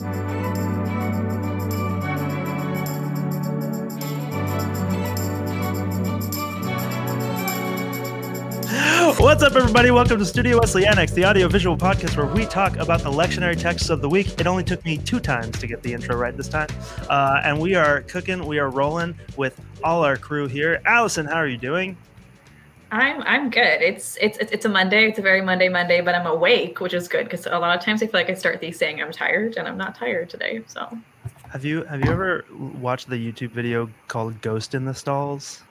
What's up, everybody? Welcome to Studio Wesley Annex, the audio-visual podcast where we talk about the lectionary texts of the week. It only took me two times to get the intro right this time, uh, and we are cooking, we are rolling with all our crew here. Allison, how are you doing? I'm I'm good. It's it's it's it's a Monday. It's a very Monday Monday, but I'm awake, which is good because a lot of times I feel like I start these saying I'm tired, and I'm not tired today. So, have you have you ever watched the YouTube video called "Ghost in the Stalls"?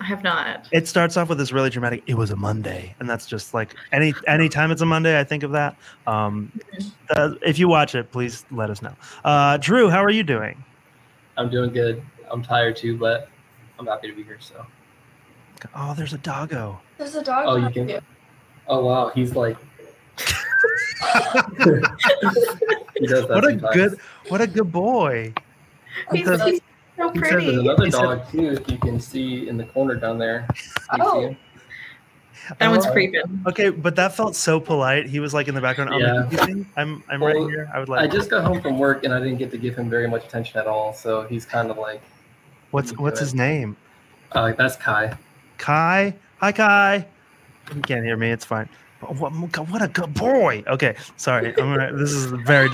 I have not. It starts off with this really dramatic. It was a Monday, and that's just like any any time it's a Monday, I think of that. Um, mm-hmm. uh, if you watch it, please let us know. Uh, Drew, how are you doing? I'm doing good. I'm tired too, but I'm happy to be here. So. Oh, there's a doggo. There's a dog. Oh, you can. You. Oh wow, he's like. he what a good, what a good boy. He's, he's so pretty. There's another dog too. If you can see in the corner down there. Oh. That one's creeping. Okay, but that felt so polite. He was like in the background. Yeah. I'm I'm well, right here. I would like. I just got home from work and I didn't get to give him very much attention at all. So he's kind of like. What's what's his name? Uh, that's Kai. Kai. Hi, Kai. You can't hear me. It's fine. What, what a good boy. Okay, sorry. I'm gonna, this is very.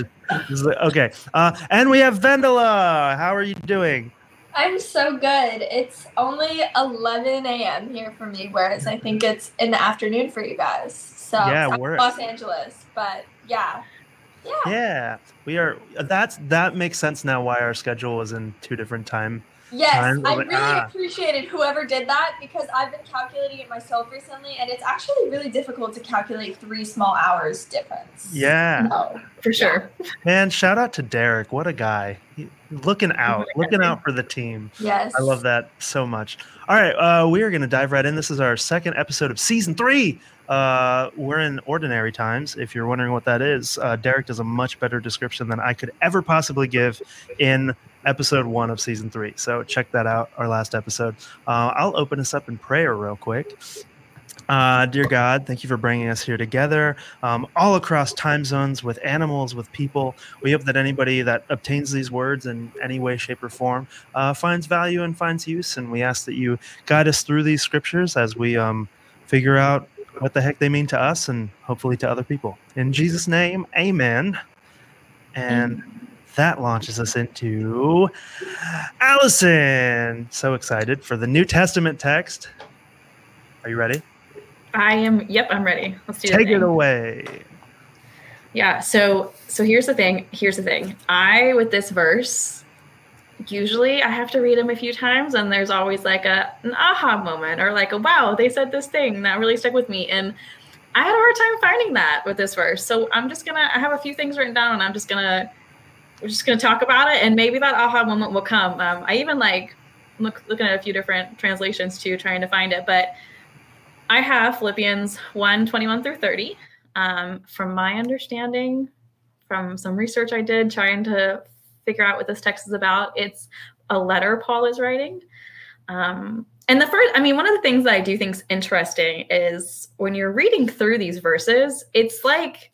This is, okay, uh, and we have Vendela. How are you doing? I'm so good. It's only 11 a.m. here for me, whereas I think it's in the afternoon for you guys. So yeah, we're Los Angeles, but yeah. Yeah. Yeah. We are that's that makes sense now why our schedule is in two different time Yes, I really ah. appreciated whoever did that because I've been calculating it myself recently, and it's actually really difficult to calculate three small hours difference. Yeah, no, for sure. Man, shout out to Derrick. What a guy! He, looking out, looking out for the team. Yes, I love that so much. All right, uh, we are going to dive right in. This is our second episode of season three. Uh, we're in ordinary times. If you're wondering what that is, uh, Derrick does a much better description than I could ever possibly give in episode one of season three. So check that out, our last episode. Uh, I'll open us up in prayer real quick. Uh, dear God, thank you for bringing us here together, um, all across time zones, with animals, with people. We hope that anybody that obtains these words in any way, shape, or form uh, finds value and finds use. And we ask that you guide us through these scriptures as we um, figure out what the heck they mean to us and hopefully to other people. In Jesus' name, amen. And that launches us into Allison. So excited for the New Testament text. Are you ready? I am. Yep, I'm ready. Let's do it. Take it away. Yeah. So so here's the thing. Here's the thing. I with this verse, usually I have to read them a few times, and there's always like a an aha moment or like a wow, they said this thing that really stuck with me. And I had a hard time finding that with this verse. So I'm just gonna I have a few things written down and I'm just gonna we're just going to talk about it and maybe that aha moment will come. Um, i even like look looking at a few different translations too trying to find it but i have philippians 1 21 through 30 um, from my understanding from some research i did trying to figure out what this text is about it's a letter paul is writing. Um, and the first i mean one of the things that i do think is interesting is when you're reading through these verses it's like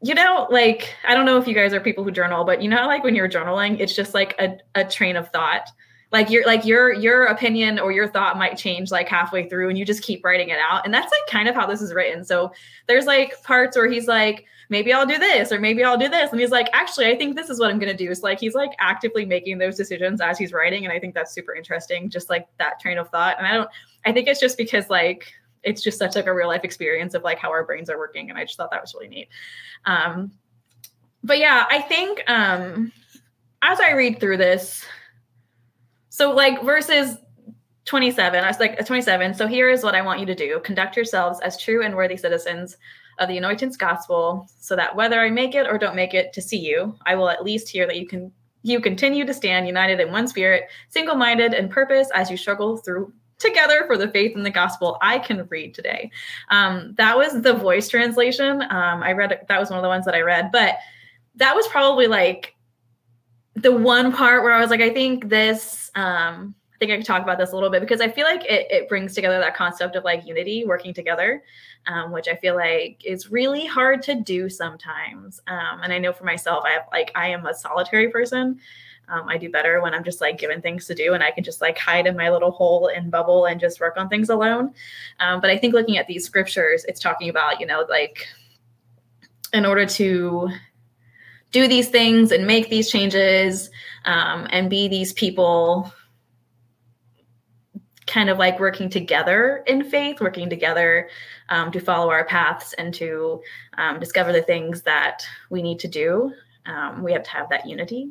you know, like I don't know if you guys are people who journal, but you know, like when you're journaling, it's just like a, a train of thought. Like your like your your opinion or your thought might change like halfway through, and you just keep writing it out. And that's like kind of how this is written. So there's like parts where he's like, maybe I'll do this, or maybe I'll do this, and he's like, actually, I think this is what I'm gonna do. It's like he's like actively making those decisions as he's writing, and I think that's super interesting. Just like that train of thought, and I don't. I think it's just because like it's just such like a real life experience of like how our brains are working and i just thought that was really neat. Um but yeah i think um as i read through this so like verses 27 i was like 27 so here is what i want you to do. Conduct yourselves as true and worthy citizens of the anointings gospel so that whether i make it or don't make it to see you i will at least hear that you can you continue to stand united in one spirit single-minded in purpose as you struggle through together for the faith in the gospel I can read today. Um, that was the voice translation. Um, I read that was one of the ones that I read, but that was probably like the one part where I was like, I think this, um, I think I could talk about this a little bit because I feel like it, it brings together that concept of like unity, working together, um, which I feel like is really hard to do sometimes. Um, and I know for myself, I have like I am a solitary person. Um, I do better when I'm just like given things to do and I can just like hide in my little hole and bubble and just work on things alone. Um, but I think looking at these scriptures, it's talking about, you know, like in order to do these things and make these changes um, and be these people kind of like working together in faith, working together um, to follow our paths and to um, discover the things that we need to do. Um, we have to have that unity.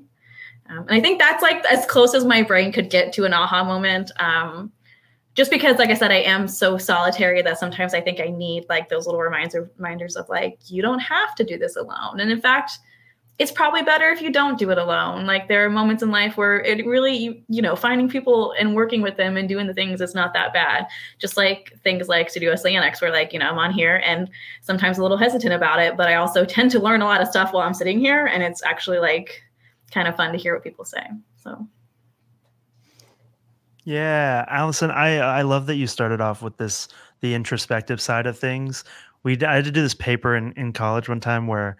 Um, and I think that's like as close as my brain could get to an aha moment. Um, just because, like I said, I am so solitary that sometimes I think I need like those little reminders reminders of like, you don't have to do this alone. And in fact, it's probably better if you don't do it alone. Like there are moments in life where it really, you, you know, finding people and working with them and doing the things is not that bad. Just like things like Studio Annex, where like, you know, I'm on here and sometimes a little hesitant about it, but I also tend to learn a lot of stuff while I'm sitting here. And it's actually like kind of fun to hear what people say. So. Yeah, Allison, I I love that you started off with this the introspective side of things. We I had to do this paper in in college one time where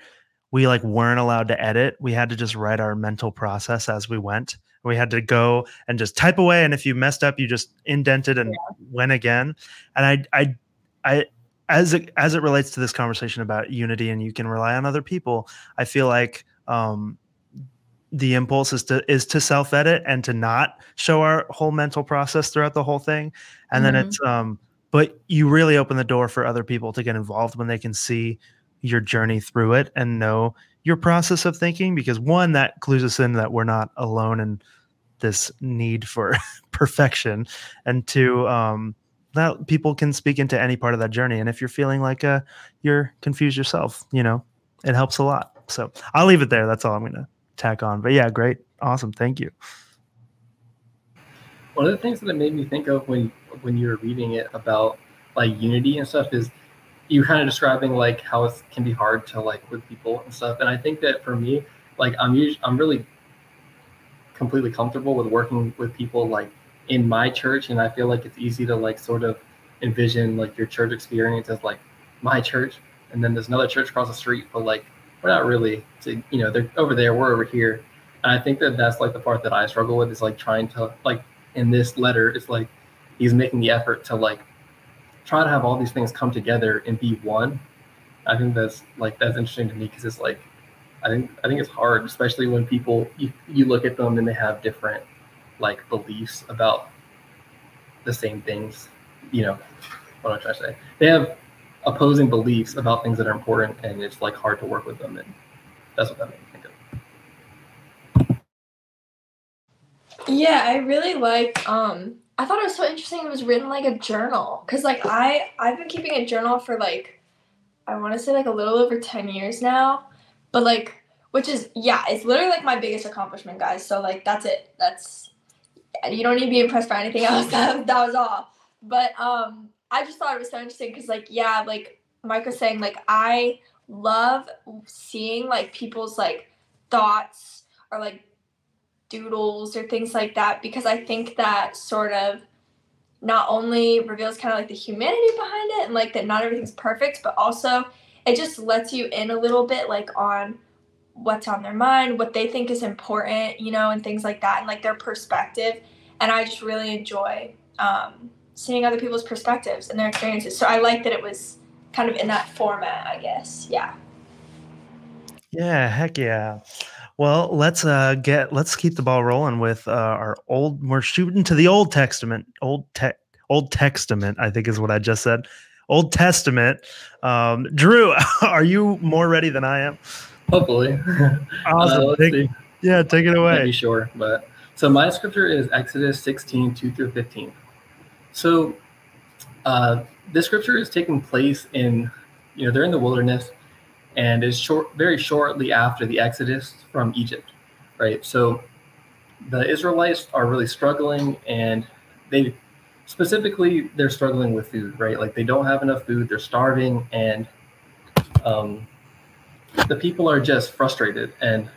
we like weren't allowed to edit. We had to just write our mental process as we went. We had to go and just type away, and if you messed up, you just indented and yeah. went again. And I, I, I, as it as it relates to this conversation about unity and you can rely on other people, I feel like um, the impulse is to is to self edit and to not show our whole mental process throughout the whole thing, and mm-hmm. then it's um, but you really open the door for other people to get involved when they can see your journey through it and know your process of thinking because one that clues us in that we're not alone in this need for perfection. And two um, that people can speak into any part of that journey. And if you're feeling like uh, you're confused yourself you know it helps a lot. So i'll leave it there. That's all i'm gonna tack on. But yeah great. Awesome. Thank you. One of the things that it made me think of when when you were reading it about like unity and stuff is you kind of describing like how it can be hard to like with people and stuff. And I think that for me, like I'm usually I'm really completely comfortable with working with people like in my church, and I feel like it's easy to like sort of envision like your church experience as like my church, and then there's another church across the street, but like we're not really to you know they're over there, we're over here. And I think that that's like the part that I struggle with is like trying to like in this letter, it's like he's making the effort to like try to have all these things come together and be one. I think that's like that's interesting to me because it's like I think I think it's hard, especially when people you, you look at them and they have different like beliefs about the same things. You know, what am I trying to say? They have opposing beliefs about things that are important, and it's like hard to work with them, and that's what that made me think of. Yeah, I really like um I thought it was so interesting. It was written like a journal, cause like I I've been keeping a journal for like I want to say like a little over ten years now, but like which is yeah, it's literally like my biggest accomplishment, guys. So like that's it. That's you don't need to be impressed by anything else. that, that was all. But um, I just thought it was so interesting because like yeah, like Mike was saying, like I love seeing like people's like thoughts or like doodles or things like that because I think that sort of not only reveals kind of like the humanity behind it and like that not everything's perfect, but also it just lets you in a little bit like on what's on their mind, what they think is important, you know, and things like that, and like their perspective. And I just really enjoy um, seeing other people's perspectives and their experiences. So I like that it was kind of in that format, I guess. Yeah. Yeah, heck yeah. Well, let's uh get let's keep the ball rolling with uh, our old. We're shooting to the Old Testament, Old te- Old Testament. I think is what I just said. Old Testament. Um, Drew, are you more ready than I am? Hopefully. awesome. Uh, take, yeah, take it away. Be sure, but so my scripture is Exodus 16, 2 through 15. So uh, this scripture is taking place in, you know, they're in the wilderness and is short, very shortly after the Exodus from Egypt, right? So the Israelites are really struggling, and they specifically they're struggling with food, right? Like they don't have enough food, they're starving, and um, the people are just frustrated, and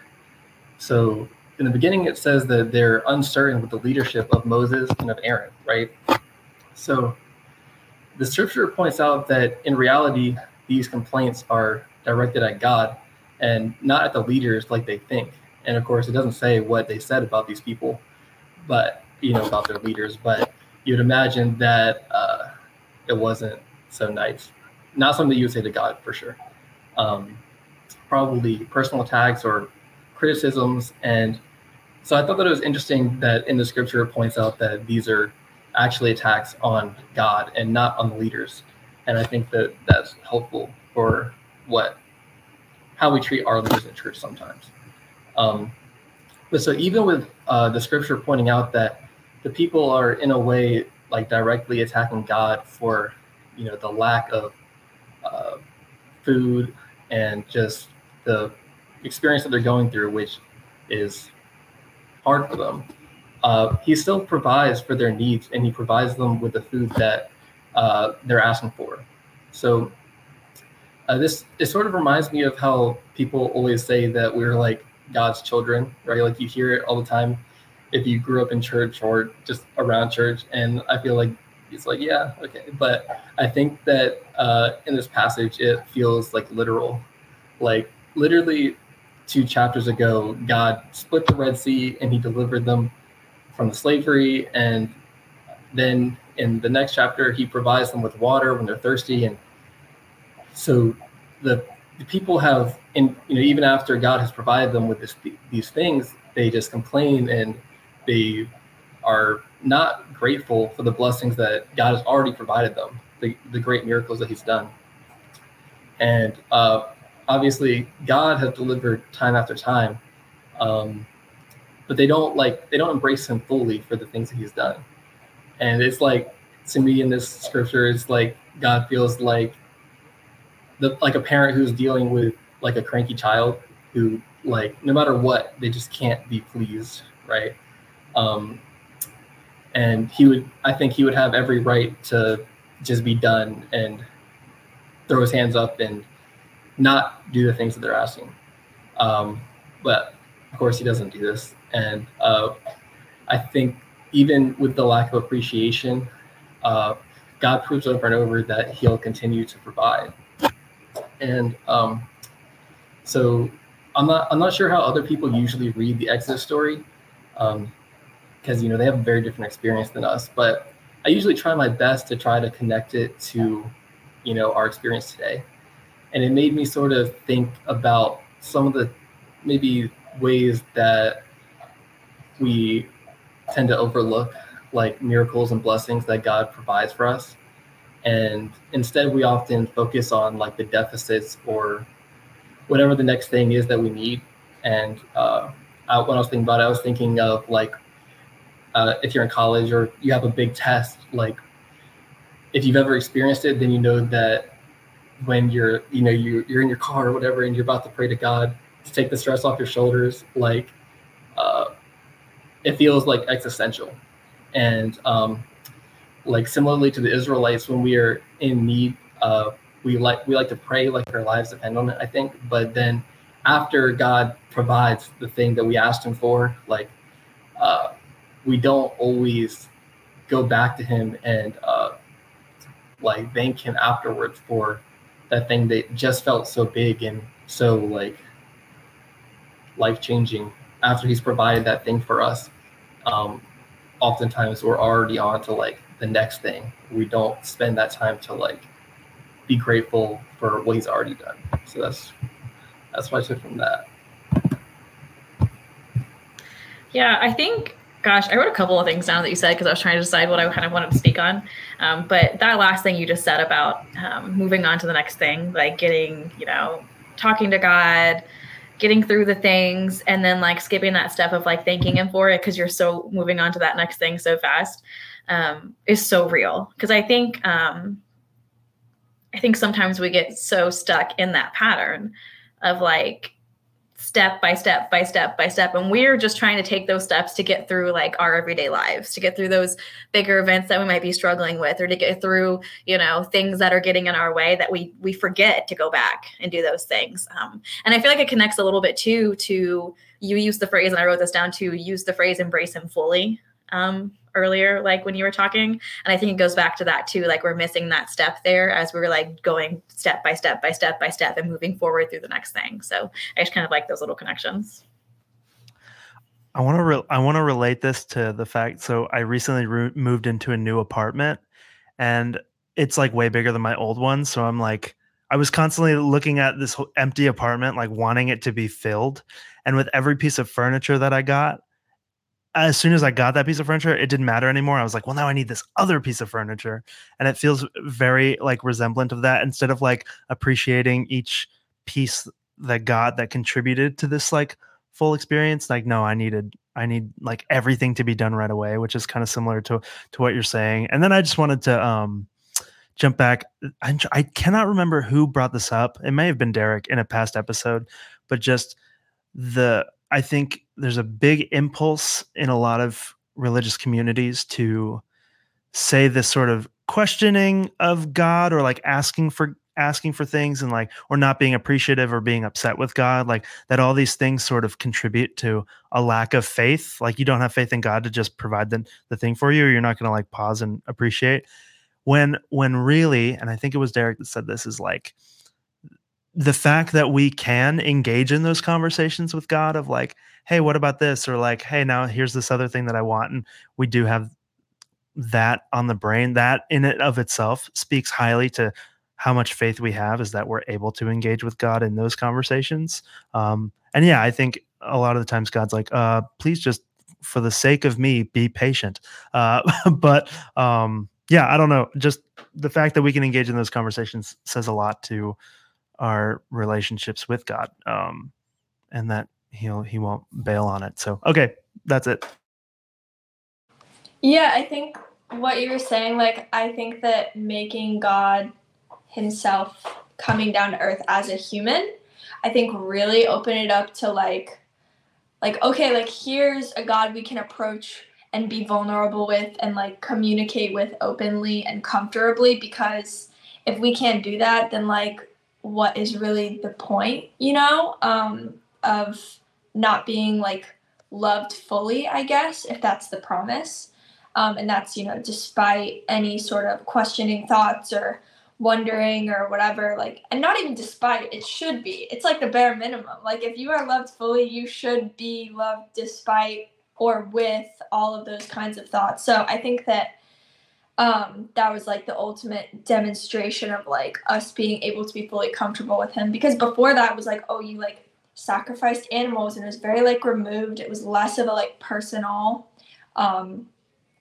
so in the beginning it says that they're uncertain with the leadership of Moses and of Aaron, right? So the scripture points out that in reality, these complaints are directed at God and not at the leaders like they think. And of course, it doesn't say what they said about these people, but you know about their leaders. But you'd imagine that uh, it wasn't so nice. Not something you would say to God for sure. Um, probably personal attacks or criticisms. And so I thought that it was interesting that in the scripture it points out that these are actually attacks on God and not on the leaders. And I think that that's helpful for what how we treat our leaders in church sometimes. Um, but so even with uh, the scripture pointing out that the people are in a way like directly attacking God for you know the lack of uh, food and just the experience that they're going through, which is hard for them. Uh, he still provides for their needs and he provides them with the food that uh, they're asking for. So uh, this it sort of reminds me of how people always say that we're like God's children, right? Like you hear it all the time if you grew up in church or just around church. And I feel like it's like, yeah, okay. But I think that uh, in this passage, it feels like literal. Like literally two chapters ago, God split the Red Sea and he delivered them from the slavery. And then in the next chapter, he provides them with water when they're thirsty. And so the, the people have, in, you know, even after God has provided them with this, these things, they just complain and they are not grateful for the blessings that God has already provided them, the, the great miracles that He's done. And uh, obviously, God has delivered time after time, um, but they don't like they don't embrace Him fully for the things that He's done. And it's like to me in this scripture, it's like God feels like the like a parent who's dealing with like a cranky child who like no matter what they just can't be pleased, right? Um, and he would, I think he would have every right to just be done and throw his hands up and not do the things that they're asking. Um, but of course, he doesn't do this. And uh, I think even with the lack of appreciation, uh, God proves over and over that He'll continue to provide. And um, so I'm not I'm not sure how other people usually read the Exodus story. Um, because you know they have a very different experience than us. But I usually try my best to try to connect it to, you know, our experience today, and it made me sort of think about some of the maybe ways that we tend to overlook like miracles and blessings that God provides for us. And instead, we often focus on like the deficits or whatever the next thing is that we need. And uh, I, when I was thinking about it, I was thinking of like uh, if you're in college or you have a big test, like if you've ever experienced it, then you know that when you're, you know, you, you're in your car or whatever, and you're about to pray to God to take the stress off your shoulders, like uh, it feels like existential. And um, like similarly to the Israelites, when we are in need, uh, we like we like to pray like our lives depend on it. I think, but then after God provides the thing that we asked Him for, like uh, we don't always go back to him and uh, like thank him afterwards for that thing that just felt so big and so like life changing after he's provided that thing for us um, oftentimes we're already on to like the next thing. We don't spend that time to like be grateful for what he's already done. So that's that's i took from that. Yeah i think Gosh, I wrote a couple of things down that you said because I was trying to decide what I kind of wanted to speak on. Um, but that last thing you just said about um, moving on to the next thing, like getting, you know, talking to God, getting through the things, and then like skipping that step of like thanking Him for it because you're so moving on to that next thing so fast um, is so real. Because I think, um, I think sometimes we get so stuck in that pattern of like, step by step by step by step and we're just trying to take those steps to get through like our everyday lives to get through those bigger events that we might be struggling with or to get through you know things that are getting in our way that we we forget to go back and do those things um, and i feel like it connects a little bit too to you use the phrase, and I wrote this down to Use the phrase "embrace him fully." Um, earlier, like when you were talking, and I think it goes back to that too. Like we're missing that step there as we were like going step by step by step by step and moving forward through the next thing. So I just kind of like those little connections. I want to re- I want to relate this to the fact. So I recently re- moved into a new apartment, and it's like way bigger than my old one. So I'm like, I was constantly looking at this empty apartment, like wanting it to be filled. And with every piece of furniture that I got, as soon as I got that piece of furniture, it didn't matter anymore. I was like, well, now I need this other piece of furniture. And it feels very like resemblant of that instead of like appreciating each piece that got that contributed to this like full experience. Like, no, I needed, I need like everything to be done right away, which is kind of similar to, to what you're saying. And then I just wanted to, um, jump back. I, I cannot remember who brought this up. It may have been Derrick in a past episode, but just the I think there's a big impulse in a lot of religious communities to say this sort of questioning of God or like asking for asking for things and like or not being appreciative or being upset with God like that all these things sort of contribute to a lack of faith. Like you don't have faith in God to just provide the, the thing for you or you're not going to like pause and appreciate. When when really and I think it was Derrick that said this is like the fact that we can engage in those conversations with God of like, hey, what about this? Or like, hey, now here's this other thing that I want. And we do have that on the brain. That in it of itself speaks highly to how much faith we have is that we're able to engage with God in those conversations. Um, and yeah, I think a lot of the times God's like, uh, please just for the sake of me, be patient. Uh, but um, yeah, I don't know. Just the fact that we can engage in those conversations says a lot to our relationships with God, um, and that he'll he won't bail on it. So okay, that's it. Yeah, I think what you were saying, like I think that making God Himself coming down to earth as a human, I think really opened it up to like, like okay, like here's a God we can approach and be vulnerable with and like communicate with openly and comfortably because if we can't do that then like what is really the point, you know, um, of not being like loved fully, I guess, if that's the promise. Um, and that's, you know, despite any sort of questioning thoughts or wondering or whatever, like, and not even despite, it should be. It's like the bare minimum. Like, if you are loved fully, you should be loved despite or with all of those kinds of thoughts. So I think that um, that was like the ultimate demonstration of like us being able to be fully comfortable with him. Because before that was like, oh, you like sacrificed animals and it was very like removed. It was less of a like personal um,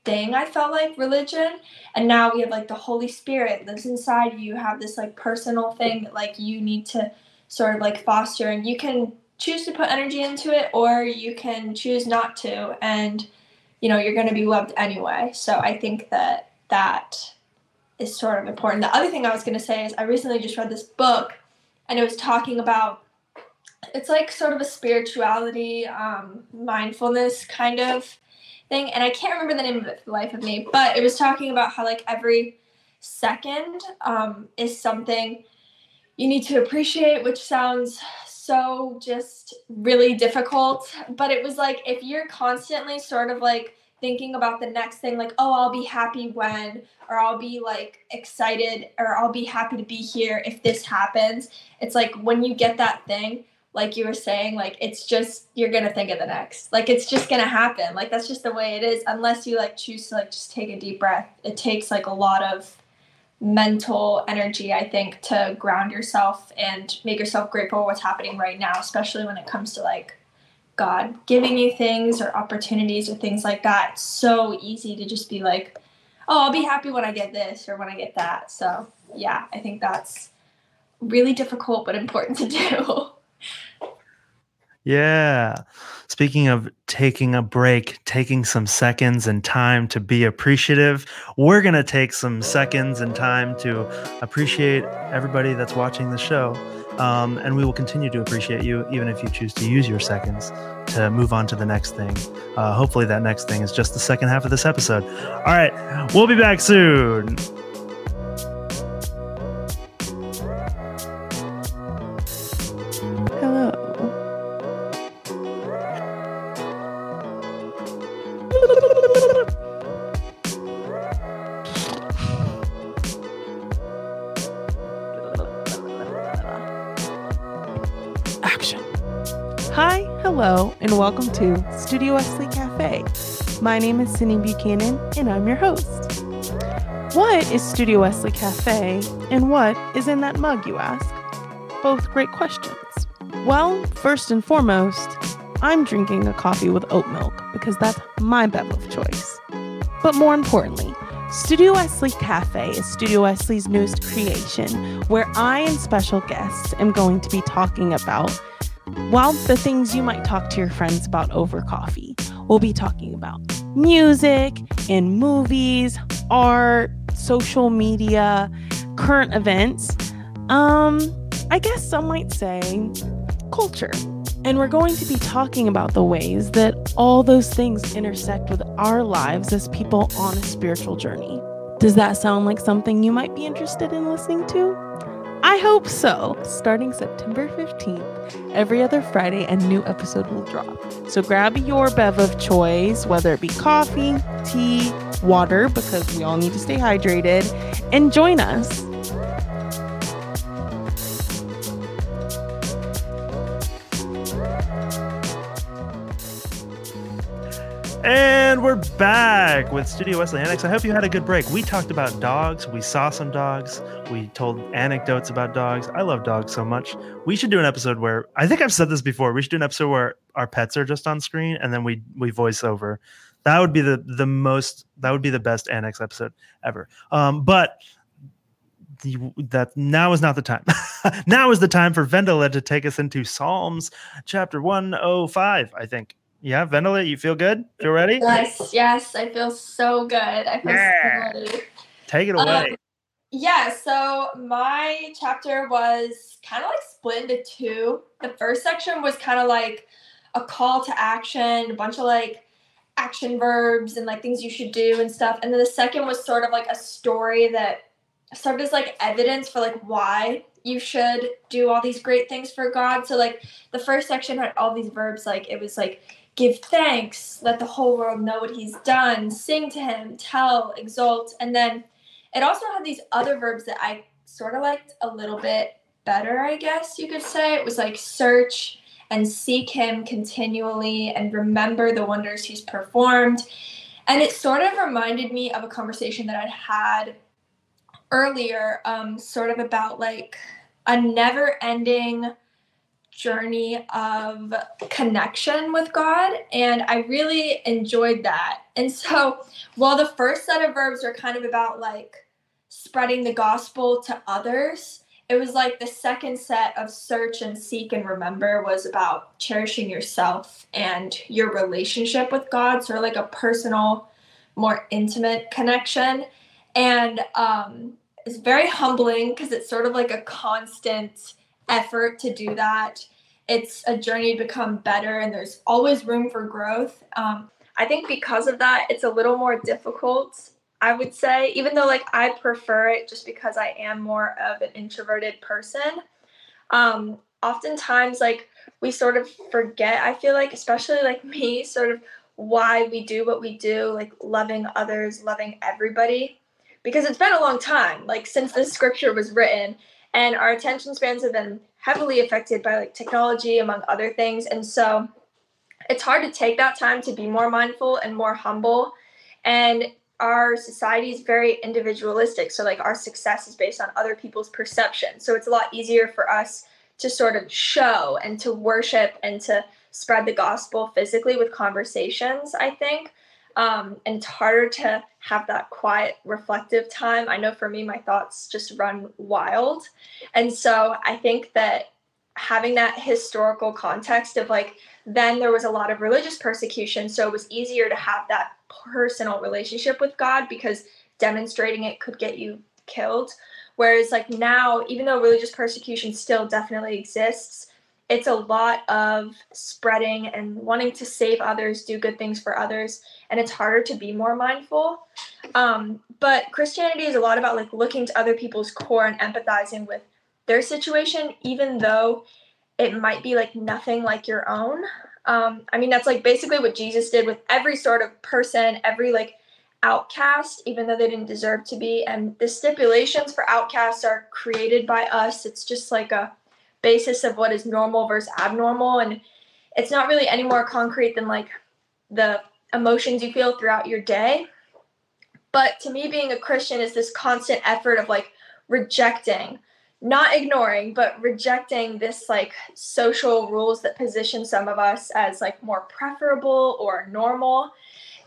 thing. I felt like religion, and now we have like the Holy Spirit lives inside you. You have this like personal thing that like you need to sort of like foster, and you can choose to put energy into it, or you can choose not to, and you know you're going to be loved anyway. So I think that that is sort of important. The other thing I was going to say is I recently just read this book and it was talking about it's like sort of a spirituality, um, mindfulness kind of thing. And I can't remember the name of it for the life of me, but it was talking about how like every second um, is something you need to appreciate, which sounds so just really difficult. But it was like if you're constantly sort of like thinking about the next thing like oh i'll be happy when or i'll be like excited or i'll be happy to be here if this happens. It's like when you get that thing like you were saying like it's just you're gonna think of the next. Like it's just gonna happen. Like that's just the way it is unless you like choose to like just take a deep breath. It takes like a lot of mental energy i think to ground yourself and make yourself grateful what's happening right now especially when it comes to like God giving you things or opportunities or things like that. It's so easy to just be like, oh, I'll be happy when I get this or when I get that. So, yeah, I think that's really difficult but important to do. yeah. Speaking of taking a break, taking some seconds and time to be appreciative, we're going to take some seconds and time to appreciate everybody that's watching the show. Um, and we will continue to appreciate you, even if you choose to use your seconds to move on to the next thing. Uh, hopefully, that next thing is just the second half of this episode. All right, we'll be back soon. My name is Cindy Buchanan, and I'm your host. What is Studio Wesley Cafe, and what is in that mug, you ask? Both great questions. Well, first and foremost, I'm drinking a coffee with oat milk because that's my bev of choice. But more importantly, Studio Wesley Cafe is Studio Wesley's newest creation, where I and special guests am going to be talking about, well, the things you might talk to your friends about over coffee. We'll be talking about music and movies, art, social media, current events. Um, I guess some might say culture. And we're going to be talking about the ways that all those things intersect with our lives as people on a spiritual journey. Does that sound like something you might be interested in listening to? I hope so. Starting September 15th, every other Friday, a new episode will drop. So grab your bev of choice, whether it be coffee, tea, water, because we all need to stay hydrated, and join us. And we're back with Studio Wesley Annex. I hope you had a good break. We talked about dogs. We saw some dogs. We told anecdotes about dogs. I love dogs so much. We should do an episode where I think I've said this before. We should do an episode where our pets are just on screen and then we we voice over. That would be the the most. That would be the best annex episode ever. Um, but the, that now is not the time. now is the time for Vendela to take us into Psalms chapter 105, I think. Yeah, Vendela. you feel good? Feel ready? Yes, yes, I feel so good. I feel Yeah. so ready. Take it away. Um, yeah, so my chapter was kind of like split into two. The first section was kind of like a call to action, a bunch of like action verbs and like things you should do and stuff. And then the second was sort of like a story that served as like evidence for like why you should do all these great things for God. So like the first section had all these verbs like it was like give thanks, let the whole world know what he's done, sing to him, tell, exalt. and then it also had these other verbs that I sort of liked a little bit better, I guess you could say. It was like search and seek him continually and remember the wonders he's performed. And it sort of reminded me of a conversation that I'd had earlier, um, sort of about like a never ending journey of connection with God. And I really enjoyed that. And so while the first set of verbs are kind of about like spreading the gospel to others, it was like the second set of search and seek and remember was about cherishing yourself and your relationship with God, sort of like a personal, more intimate connection. And um, it's very humbling because it's sort of like a constant effort to do that. It's a journey to become better, and there's always room for growth. Um, I think because of that, it's a little more difficult I would say, even though like I prefer it just because I am more of an introverted person. Um, oftentimes, like we sort of forget, I feel like, especially like me, sort of why we do what we do, like loving others, loving everybody. Because it's been a long time, like since this scripture was written, and our attention spans have been heavily affected by like technology, among other things. And so it's hard to take that time to be more mindful and more humble. And our society is very individualistic. So, like, our success is based on other people's perception. So, it's a lot easier for us to sort of show and to worship and to spread the gospel physically with conversations, I think. Um, and it's harder to have that quiet, reflective time. I know for me, my thoughts just run wild. And so, I think that having that historical context of like, then there was a lot of religious persecution. So, it was easier to have that personal relationship with God because demonstrating it could get you killed. Whereas, like now, even though religious persecution still definitely exists, it's a lot of spreading and wanting to save others, do good things for others, and it's harder to be more mindful. Um, but Christianity is a lot about like looking to other people's core and empathizing with their situation, even though it might be like nothing like your own. Um, I mean, that's like basically what Jesus did with every sort of person, every like outcast, even though they didn't deserve to be. And the stipulations for outcasts are created by us. It's just like a basis of what is normal versus abnormal. And it's not really any more concrete than like the emotions you feel throughout your day. But to me, being a Christian is this constant effort of like rejecting, not ignoring, but rejecting this like social rules that position some of us as like more preferable or normal.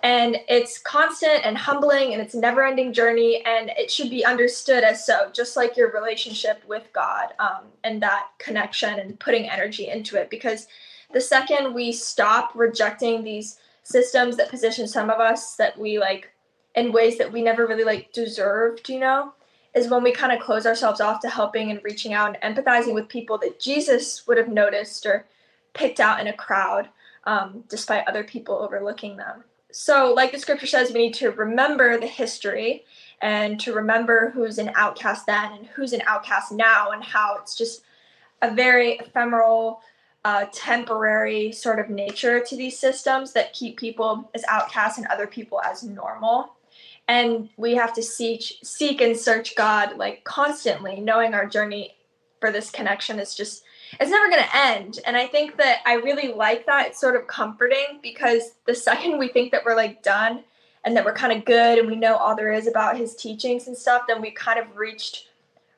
And it's constant and humbling and it's a never ending journey. And it should be understood as so, just like your relationship with God um, and that connection and putting energy into it. Because the second we stop rejecting these systems that position some of us that we like in ways that we never really like deserved, you know, is when we kind of close ourselves off to helping and reaching out and empathizing with people that Jesus would have noticed or picked out in a crowd, um, despite other people overlooking them. So, like the scripture says, we need to remember the history and to remember who's an outcast then and who's an outcast now, and how it's just a very ephemeral, uh, temporary sort of nature to these systems that keep people as outcasts and other people as normal. And we have to seek seek and search god like constantly knowing our journey for this connection is just it's never going to end. And i think that i really like that. It's sort of comforting because the second we think that we're like done and that we're kind of good and we know all there is about his teachings and stuff then we kind of reached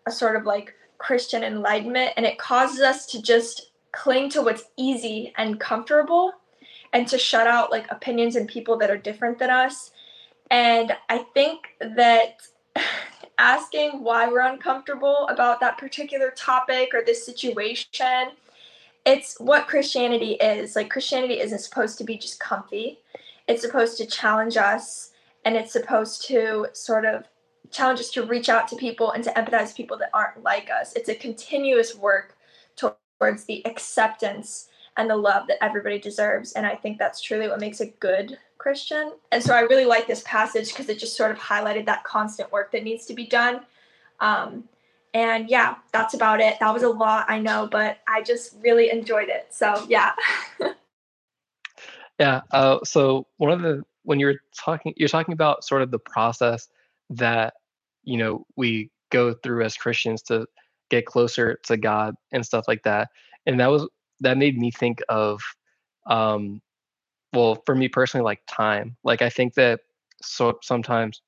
a sort of like christian enlightenment and it causes us to just cling to what's easy and comfortable and to shut out like opinions and people that are different than us. And I think that asking why we're uncomfortable about that particular topic or this situation, it's what Christianity is. Like, Christianity isn't supposed to be just comfy, it's supposed to challenge us and it's supposed to sort of challenge us to reach out to people and to empathize with people that aren't like us. It's a continuous work towards the acceptance and the love that everybody deserves. And I think that's truly what makes a good Christian. And so I really like this passage because it just sort of highlighted that constant work that needs to be done. Um, and yeah, that's about it. That was a lot, I know, but I just really enjoyed it. So yeah. yeah. Uh, so one of the when you're talking, you're talking about sort of the process that you know we go through as Christians to get closer to God and stuff like that. And that was that made me think of um well for me personally like time. Like i think that so sometimes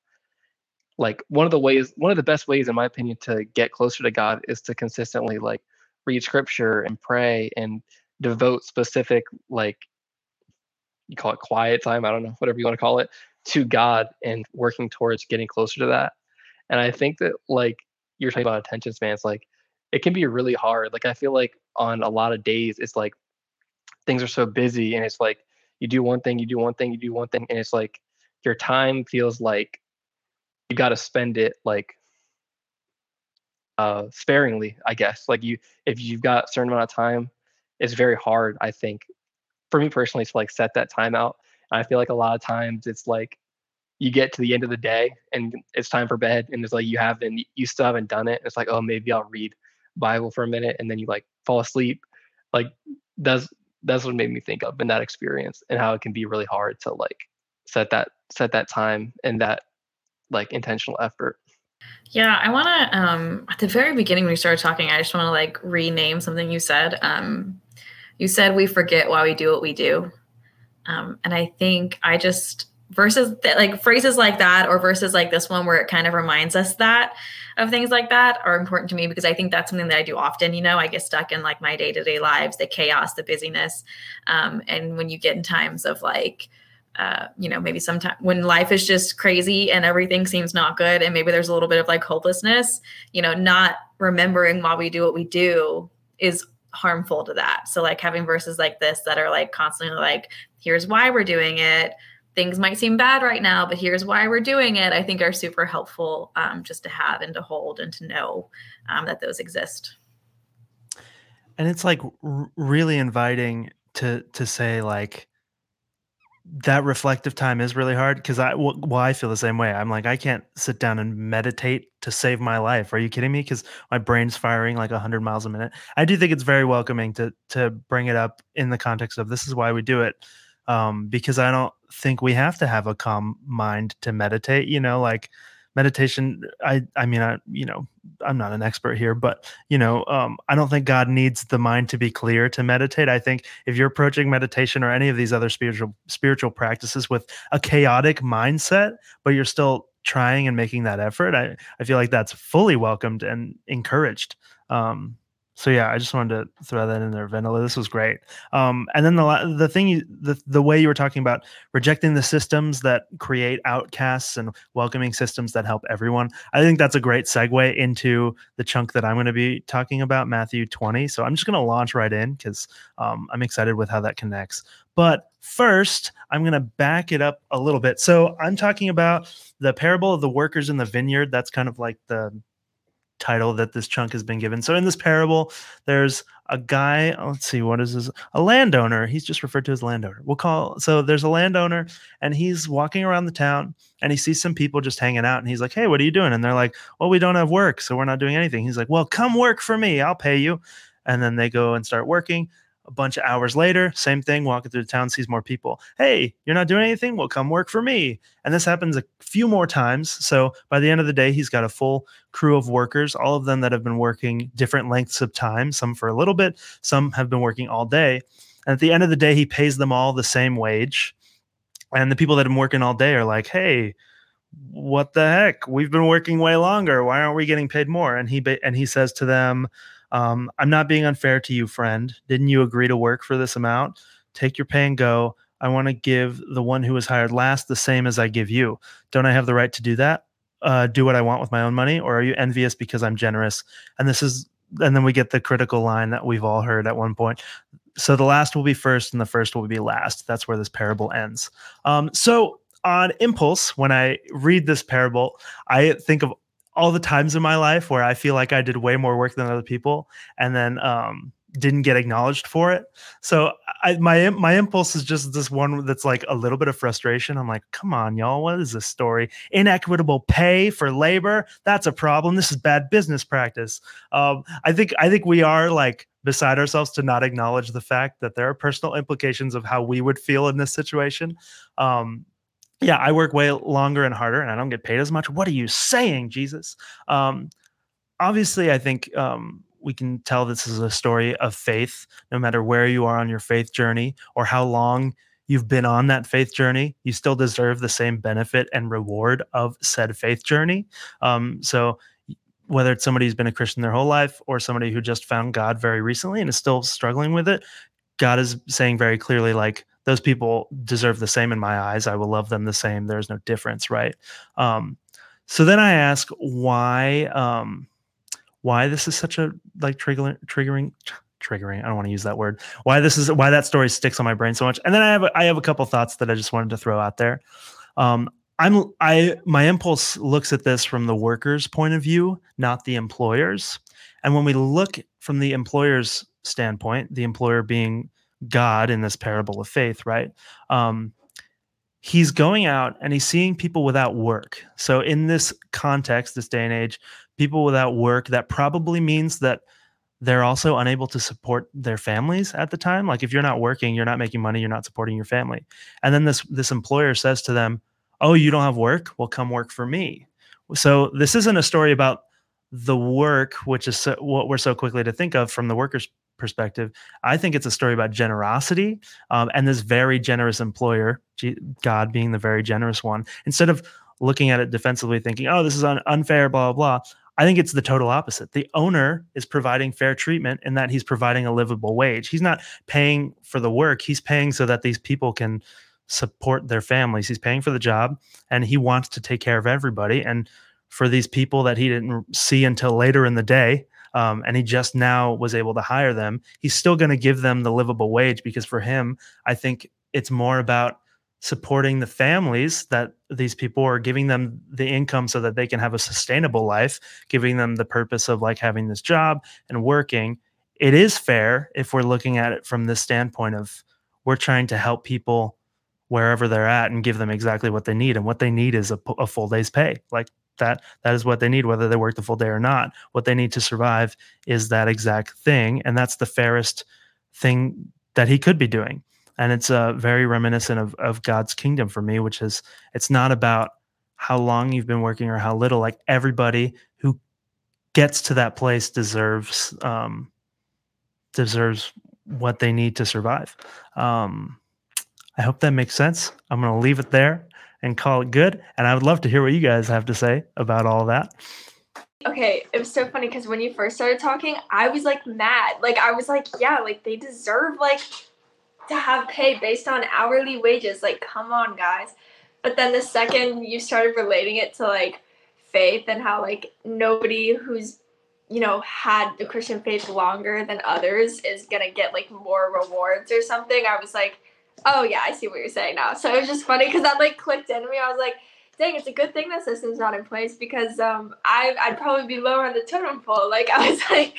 like one of the ways one of the best ways in my opinion to get closer to god is to consistently like read scripture and pray and devote specific like you call it quiet time i don't know whatever you want to call it to god and working towards getting closer to that. And i think that like you're talking about attention spans like it can be really hard. Like i feel like on a lot of days it's like things are so busy and it's like you do one thing you do one thing you do one thing and it's like your time feels like you got to spend it like uh sparingly i guess. Like you if you've got a certain amount of time it's very hard i think. For me personally to like set that time out and i feel like a lot of times it's like you get to the end of the day and it's time for bed and it's like you haven't you still haven't done it it's like oh maybe i'll read bible for a minute and then you like fall asleep. Like that's that's what made me think of in that experience and how it can be really hard to like set that set that time and that like intentional effort. Yeah i want to um at the very beginning when we started talking i just want to like rename something you said um you said we forget why we do what we do. Um and i think i just verses like phrases like that or verses like this one where it kind of reminds us that of things like that are important to me because I think that's something that I do often. You know, I get stuck in like my day to day lives, the chaos, the busyness. Um, and when you get in times of like, uh, you know, maybe sometimes when life is just crazy and everything seems not good, and maybe there's a little bit of like hopelessness, you know, not remembering why we do what we do is harmful to that. So, like having verses like this that are like constantly like, here's why we're doing it things might seem bad right now, but here's why we're doing it, I think are super helpful um, just to have and to hold and to know um, that those exist. And it's like r- really inviting to to say like that reflective time is really hard because I well, I feel the same way. I'm like I can't sit down and meditate to save my life. Are you kidding me? Because my brain's firing like 100 miles a minute. I do think it's very welcoming to to bring it up in the context of this is why we do it, um, because I don't think we have to have a calm mind to meditate. You know, like meditation i i mean i you know i'm not an expert here but you know um, i don't think god needs the mind to be clear to meditate i think if you're approaching meditation or any of these other spiritual spiritual practices with a chaotic mindset but you're still trying and making that effort i i feel like that's fully welcomed and encouraged um so yeah, I just wanted to throw that in there, Vendela. This was great. Um, and then the the thing, you, the the way you were talking about rejecting the systems that create outcasts and welcoming systems that help everyone. I think that's a great segue into the chunk that I'm going to be talking about, Matthew 20. So I'm just going to launch right in because um, I'm excited with how that connects. But first, I'm going to back it up a little bit. So I'm talking about the parable of the workers in the vineyard. That's kind of like the title that this chunk has been given. So in this parable, there's a guy, let's see, what is this? A landowner. He's just referred to as landowner. We'll call so there's a landowner and he's walking around the town and he sees some people just hanging out and he's like, Hey, what are you doing? And they're like, Well, we don't have work, so we're not doing anything. He's like, Well, come work for me, I'll pay you. And then they go and start working a bunch of hours later, same thing, walking through the town, sees more people. Hey, you're not doing anything? Well, come work for me. And this happens a few more times. So by the end of the day, he's got a full crew of workers, all of them that have been working different lengths of time, some for a little bit, some have been working all day. And at the end of the day, he pays them all the same wage. And the people that have been working all day are like, hey, what the heck? We've been working way longer. Why aren't we getting paid more? And he and he says to them, um, I'm not being unfair to you, friend. Didn't you agree to work for this amount? Take your pay and go. I want to give the one who was hired last the same as I give you. Don't I have the right to do that? Uh, do what I want with my own money, or are you envious because I'm generous? And this is, and then we get the critical line that we've all heard at one point. So the last will be first, and the first will be last. That's where this parable ends. Um, so on impulse, when I read this parable, I think of all the times in my life where I feel like I did way more work than other people and then um, didn't get acknowledged for it. So I, my my impulse is just this one that's like a little bit of frustration. I'm like, come on, y'all, what is this story? Inequitable pay for labor? That's a problem. This is bad business practice. Um, I think I think we are like beside ourselves to not acknowledge the fact that there are personal implications of how we would feel in this situation. Um, yeah, I work way longer and harder and I don't get paid as much. What are you saying, Jesus? Um, obviously, I think um, we can tell this is a story of faith, no matter where you are on your faith journey or how long you've been on that faith journey, you still deserve the same benefit and reward of said faith journey. Um, so, whether it's somebody who's been a Christian their whole life or somebody who just found God very recently and is still struggling with it, God is saying very clearly, like, those people deserve the same in my eyes. I will love them the same. There's no difference, right? Um, so then I ask why um, why this is such a like triggering triggering triggering. I don't want to use that word. Why this is why that story sticks on my brain so much. And then I have a, I have a couple thoughts that I just wanted to throw out there. Um, I'm I my impulse looks at this from the worker's point of view, not the employer's. And when we look from the employer's standpoint, the employer being God in this parable of faith, right? Um, he's going out and he's seeing people without work. So, in this context, this day and age, people without work, that probably means that they're also unable to support their families at the time. Like if you're not working, you're not making money, you're not supporting your family. And then this this employer says to them, "Oh, you don't have work? Well, come work for me." So this isn't a story about the work, which is so, what we're so quickly to think of from the workers' perspective. I think it's a story about generosity um, and this very generous employer, God being the very generous one. Instead of looking at it defensively, thinking, "Oh, this is un- unfair," blah blah blah. I think it's the total opposite. The owner is providing fair treatment in that he's providing a livable wage. He's not paying for the work; he's paying so that these people can support their families. He's paying for the job, and he wants to take care of everybody. And for these people that he didn't see until later in the day, um, and he just now was able to hire them, he's still going to give them the livable wage because for him, I think it's more about supporting the families that these people are giving them the income so that they can have a sustainable life, giving them the purpose of like having this job and working. It is fair if we're looking at it from this standpoint of we're trying to help people wherever they're at and give them exactly what they need. And what they need is a, a full day's pay. Like that, that is what they need, whether they work the full day or not. What they need to survive is that exact thing. And that's the fairest thing that he could be doing. And it's uh, very reminiscent of, of God's kingdom for me, which is it's not about how long you've been working or how little. Like everybody who gets to that place deserves um, deserves what they need to survive. Um, I hope that makes sense. I'm going to leave it there and call it good. And I would love to hear what you guys have to say about all that. Okay, it was so funny because when you first started talking, I was like mad. Like I was like, yeah, like they deserve like to have pay based on hourly wages. Like, come on, guys. But then the second you started relating it to like faith and how like nobody who's you know had the Christian faith longer than others is gonna get like more rewards or something, I was like oh yeah, I see what you're saying now. So it was just funny because that like clicked into me. I was like, dang, it's a good thing that system's not in place because um I I'd probably be lower on the totem pole. Like I was like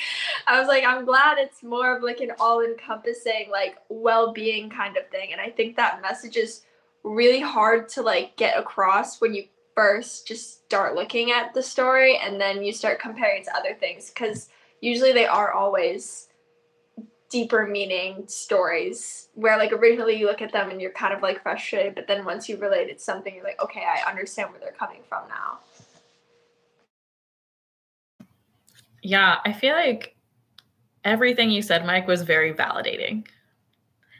I was like, I'm glad it's more of like an all encompassing like well being kind of thing. And I think that message is really hard to like get across when you first just start looking at the story and then you start comparing to other things because usually they are always deeper meaning stories where like originally you look at them and you're kind of like frustrated but then once you relate it something you're like okay i understand where they're coming from now. Yeah i feel like everything you said mike was very validating.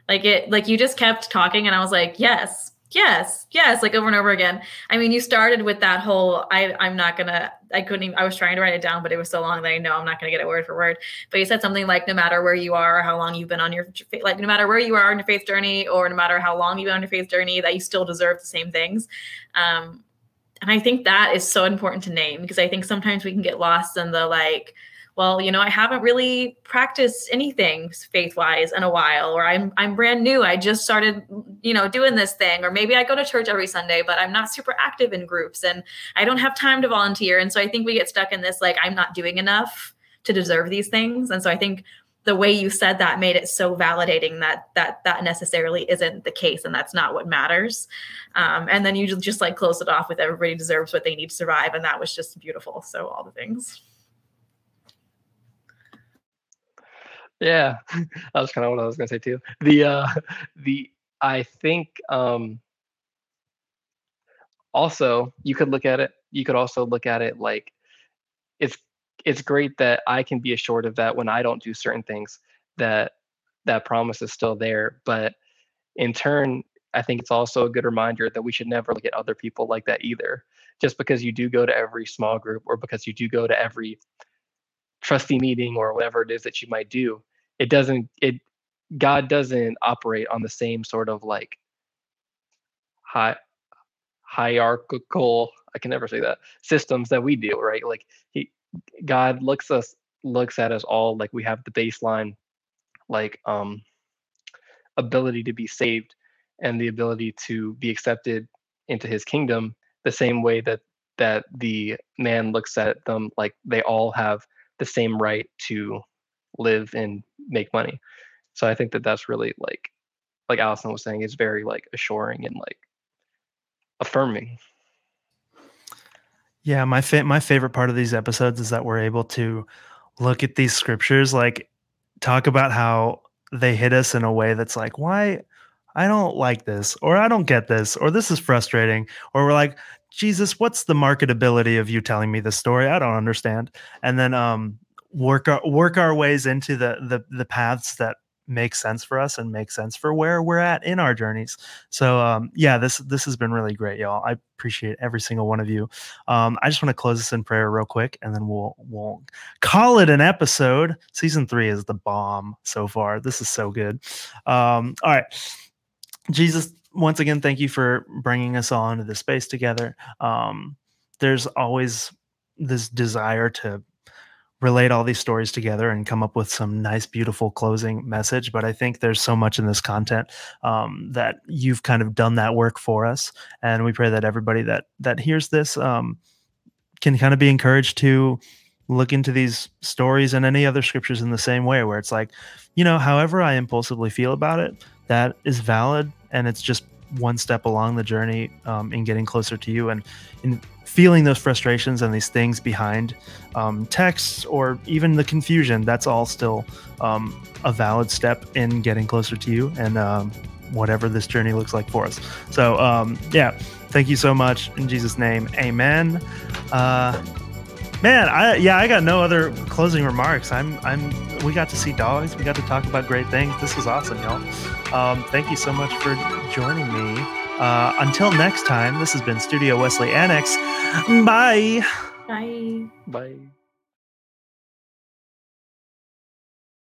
Like it like you just kept talking and i was like yes yes yes like over and over again. I mean you started with that whole i i'm not gonna i couldn't even i was trying to write it down but it was so long that i know i'm not gonna get it word for word. But you said something like no matter where you are how long you've been on your like no matter where you are in your faith journey or no matter how long you've been on your faith journey that you still deserve the same things. Um and i think that is so important to name because i think sometimes we can get lost in the like well, you know, I haven't really practiced anything faith wise in a while, or I'm I'm brand new. I just started, you know, doing this thing, or maybe I go to church every Sunday, but I'm not super active in groups and I don't have time to volunteer. And so I think we get stuck in this like I'm not doing enough to deserve these things. And so I think the way you said that made it so validating that that that necessarily isn't the case and that's not what matters um, and then you just, just like close it off with everybody deserves what they need to survive and that was just beautiful so all the things Yeah, that was kind of what I was gonna say too. The uh, the I think um, also you could look at it. You could also look at it like it's it's great that I can be assured of that when I don't do certain things that that promise is still there. But in turn, I think it's also a good reminder that we should never look at other people like that either. Just because you do go to every small group or because you do go to every trustee meeting or whatever it is that you might do it doesn't it god doesn't operate on the same sort of like high hierarchical i can never say that systems that we do right? Like he god looks us looks at us all like we have the baseline like um ability to be saved and the ability to be accepted into his kingdom the same way that that the man looks at them like they all have the same right to live and make money. So I think that that's really like, like Allison was saying, is very like assuring and like affirming. Yeah, my fa- my favorite part of these episodes is that we're able to look at these scriptures, like talk about how they hit us in a way that's like, why I don't like this, or I don't get this, or this is frustrating, or we're like, Jesus, what's the marketability of you telling me this story? I don't understand. And then um work our work our ways into the the the paths that make sense for us and make sense for where we're at in our journeys. So um, yeah, this this has been really great, y'all. I appreciate every single one of you. Um, I just want to close this in prayer real quick, and then we'll we'll call it an episode. Season three is the bomb so far. This is so good. Um, all right, Jesus. Once again, thank you for bringing us all into this space together. Um, there's always this desire to relate all these stories together and come up with some nice beautiful closing message but i think there's so much in this content um, that you've kind of done that work for us and we pray that everybody that that hears this um, can kind of be encouraged to look into these stories and any other scriptures in the same way where it's like you know however i impulsively feel about it that is valid and it's just one step along the journey um, in getting closer to you and in feeling those frustrations and these things behind um, texts or even the confusion that's all still um, a valid step in getting closer to you and um, whatever this journey looks like for us. So um, yeah thank you so much. In jesus name amen. Uh, man i yeah i got no other closing remarks i'm i'm we got to see dogs we got to talk about great things this was awesome y'all um, thank you so much for joining me uh, until next time, this has been Studio Wesley Annex. Bye. Bye. Bye.